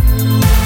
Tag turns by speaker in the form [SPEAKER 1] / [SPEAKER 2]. [SPEAKER 1] you